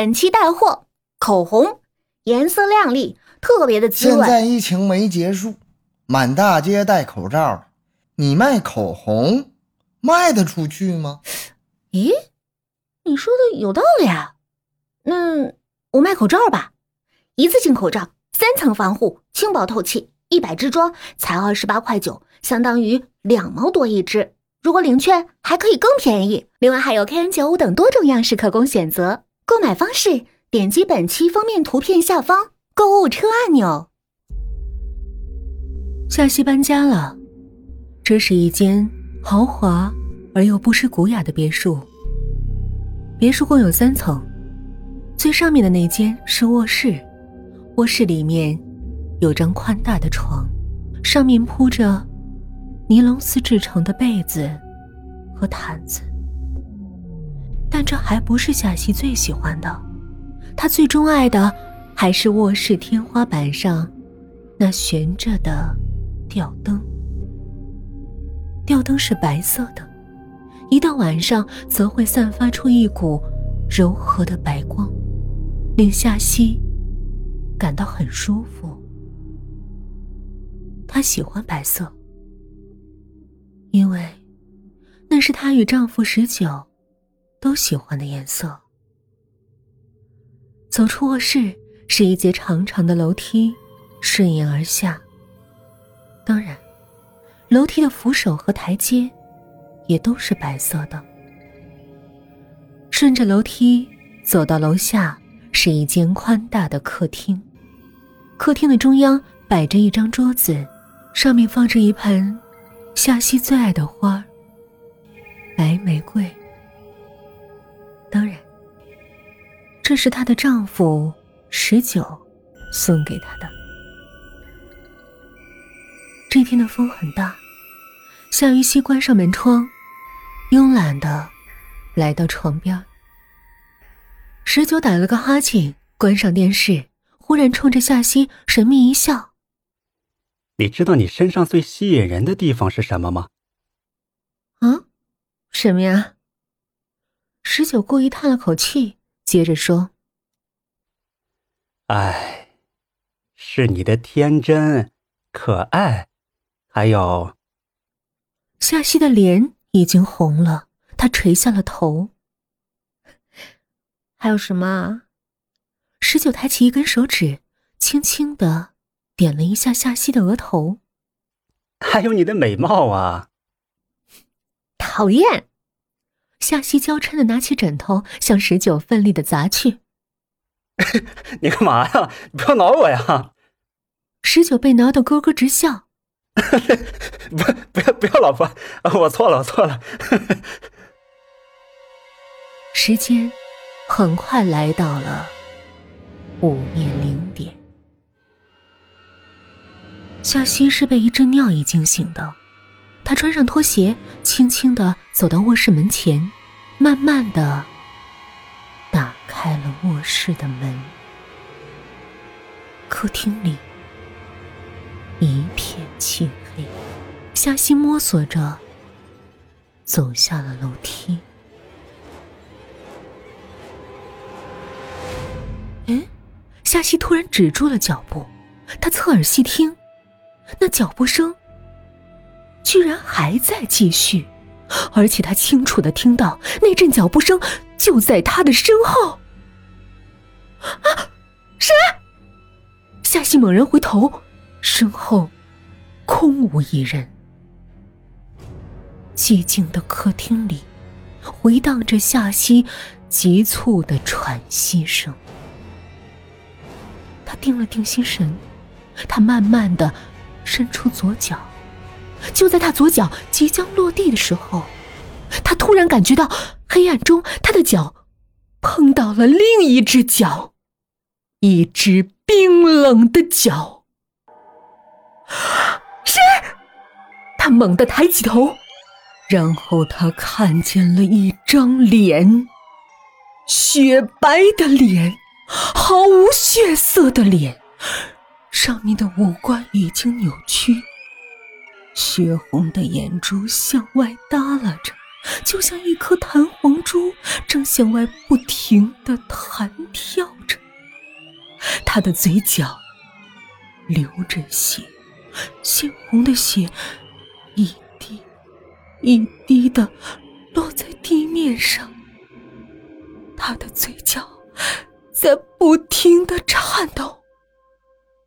本期带货口红，颜色亮丽，特别的滋润。现在疫情没结束，满大街戴口罩，你卖口红卖得出去吗？咦，你说的有道理啊。那我卖口罩吧，一次性口罩，三层防护，轻薄透气，一百支装才二十八块九，相当于两毛多一支。如果领券还可以更便宜，另外还有 KN 九五等多种样式可供选择。购买方式：点击本期封面图片下方购物车按钮。夏曦搬家了，这是一间豪华而又不失古雅的别墅。别墅共有三层，最上面的那间是卧室，卧室里面有张宽大的床，上面铺着尼龙丝制成的被子和毯子。但这还不是夏曦最喜欢的，她最钟爱的还是卧室天花板上那悬着的吊灯。吊灯是白色的，一到晚上则会散发出一股柔和的白光，令夏曦感到很舒服。她喜欢白色，因为那是她与丈夫十九。都喜欢的颜色。走出卧室是一节长长的楼梯，顺延而下。当然，楼梯的扶手和台阶也都是白色的。顺着楼梯走到楼下，是一间宽大的客厅。客厅的中央摆着一张桌子，上面放着一盆夏曦最爱的花——白玫瑰。当然，这是她的丈夫十九送给她的。这天的风很大，夏雨熙关上门窗，慵懒的来到床边。十九打了个哈欠，关上电视，忽然冲着夏曦神秘一笑：“你知道你身上最吸引人的地方是什么吗？”“啊，什么呀？”十九故意叹了口气，接着说：“哎，是你的天真、可爱，还有……”夏曦的脸已经红了，她垂下了头。还有什么？十九抬起一根手指，轻轻的点了一下夏曦的额头。还有你的美貌啊！讨厌。夏曦娇嗔的拿起枕头，向十九奋力的砸去。你干嘛呀？不要挠我呀！十九被挠得咯咯直笑。不，不要，不要，老婆，我错了，我错了。时间很快来到了午夜零点。夏曦是被一阵尿意惊醒的。她穿上拖鞋，轻轻的走到卧室门前，慢慢的打开了卧室的门。客厅里一片漆黑，夏曦摸索着走下了楼梯。哎，夏曦突然止住了脚步，他侧耳细听，那脚步声。居然还在继续，而且他清楚的听到那阵脚步声就在他的身后。啊，谁？夏曦猛然回头，身后空无一人。寂静的客厅里回荡着夏曦急促的喘息声。他定了定心神，他慢慢的伸出左脚。就在他左脚即将落地的时候，他突然感觉到黑暗中他的脚碰到了另一只脚，一只冰冷的脚。谁？他猛地抬起头，然后他看见了一张脸，雪白的脸，毫无血色的脸，上面的五官已经扭曲。血红的眼珠向外耷拉着，就像一颗弹簧珠，正向外不停的弹跳着。他的嘴角流着血，鲜红的血一滴一滴的落在地面上。他的嘴角在不停的颤抖，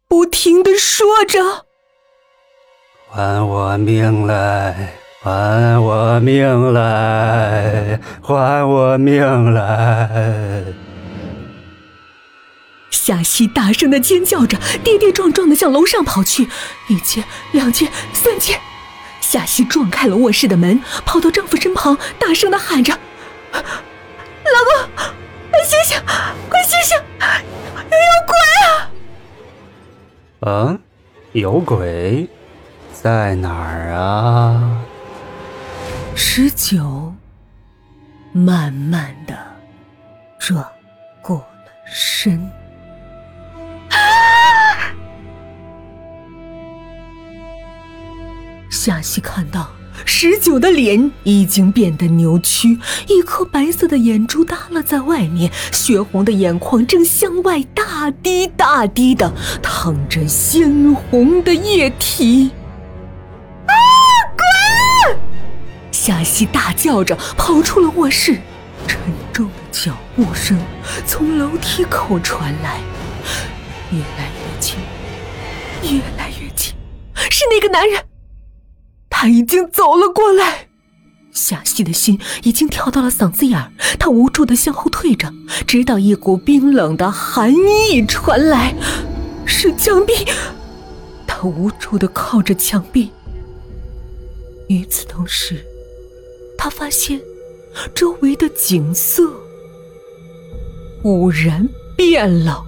不停的说着：“还我命来！”还我命来！还我命来！夏曦大声的尖叫着，跌跌撞撞的向楼上跑去。一阶、两阶、三阶，夏曦撞开了卧室的门，跑到丈夫身旁，大声的喊着：“老公，快醒醒，快醒醒，有鬼啊！”啊，有鬼，在哪儿啊？十九，慢慢的转过了身。夏曦看到十九的脸已经变得扭曲，一颗白色的眼珠耷拉在外面，血红的眼眶正向外大滴大滴的淌着鲜红的液体。夏曦大叫着跑出了卧室，沉重的脚步声从楼梯口传来，越来越近，越来越近，是那个男人，他已经走了过来。夏曦的心已经跳到了嗓子眼儿，她无助的向后退着，直到一股冰冷的寒意传来，是墙壁，她无助的靠着墙壁。与此同时。他发现，周围的景色忽然变了。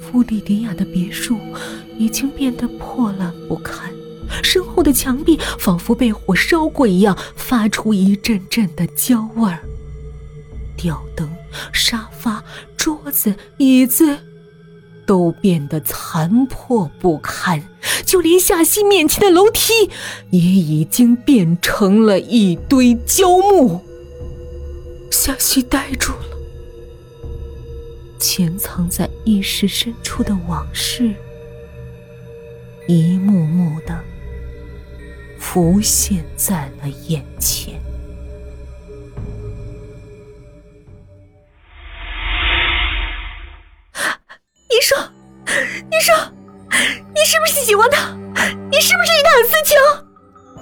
弗里迪亚的别墅已经变得破烂不堪，身后的墙壁仿佛被火烧过一样，发出一阵阵的焦味儿。吊灯、沙发、桌子、椅子。都变得残破不堪，就连夏曦面前的楼梯也已经变成了一堆焦木。夏曦呆住了，潜藏在意识深处的往事一幕幕的浮现在了眼前。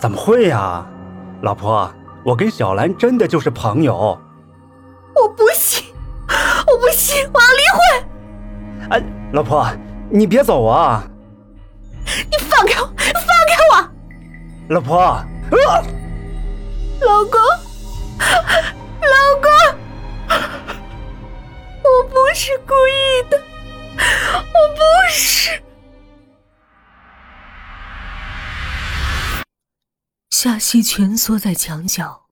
怎么会呀，老婆，我跟小兰真的就是朋友。我不信，我不信，我要离婚！哎，老婆，你别走啊！你放开我，放开我！老婆，啊！老公，老公，我不是故意夏曦蜷缩在墙角，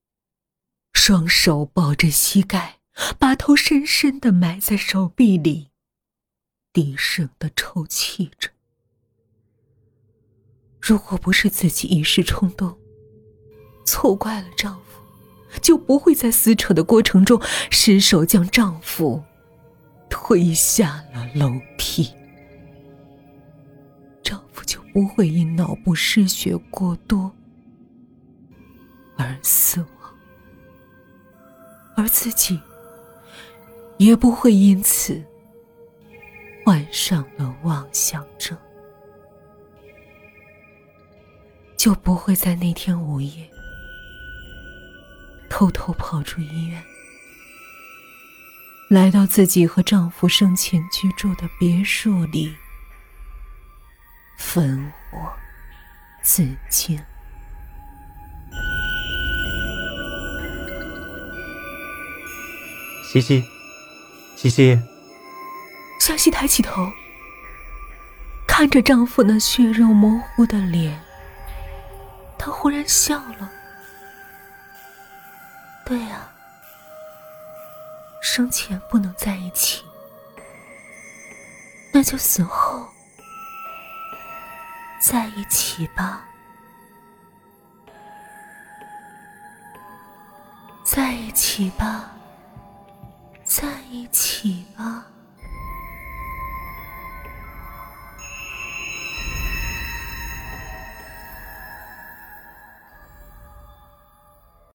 双手抱着膝盖，把头深深的埋在手臂里，低声的抽泣着。如果不是自己一时冲动，错怪了丈夫，就不会在撕扯的过程中失手将丈夫。推下了楼梯，丈夫就不会因脑部失血过多而死亡，而自己也不会因此患上了妄想症，就不会在那天午夜偷偷跑出医院。来到自己和丈夫生前居住的别墅里，焚火自尽。西西，西西。夏曦抬起头，看着丈夫那血肉模糊的脸，她忽然笑了。对呀。生前不能在一起，那就死后在一起吧。在一起吧，在一起吧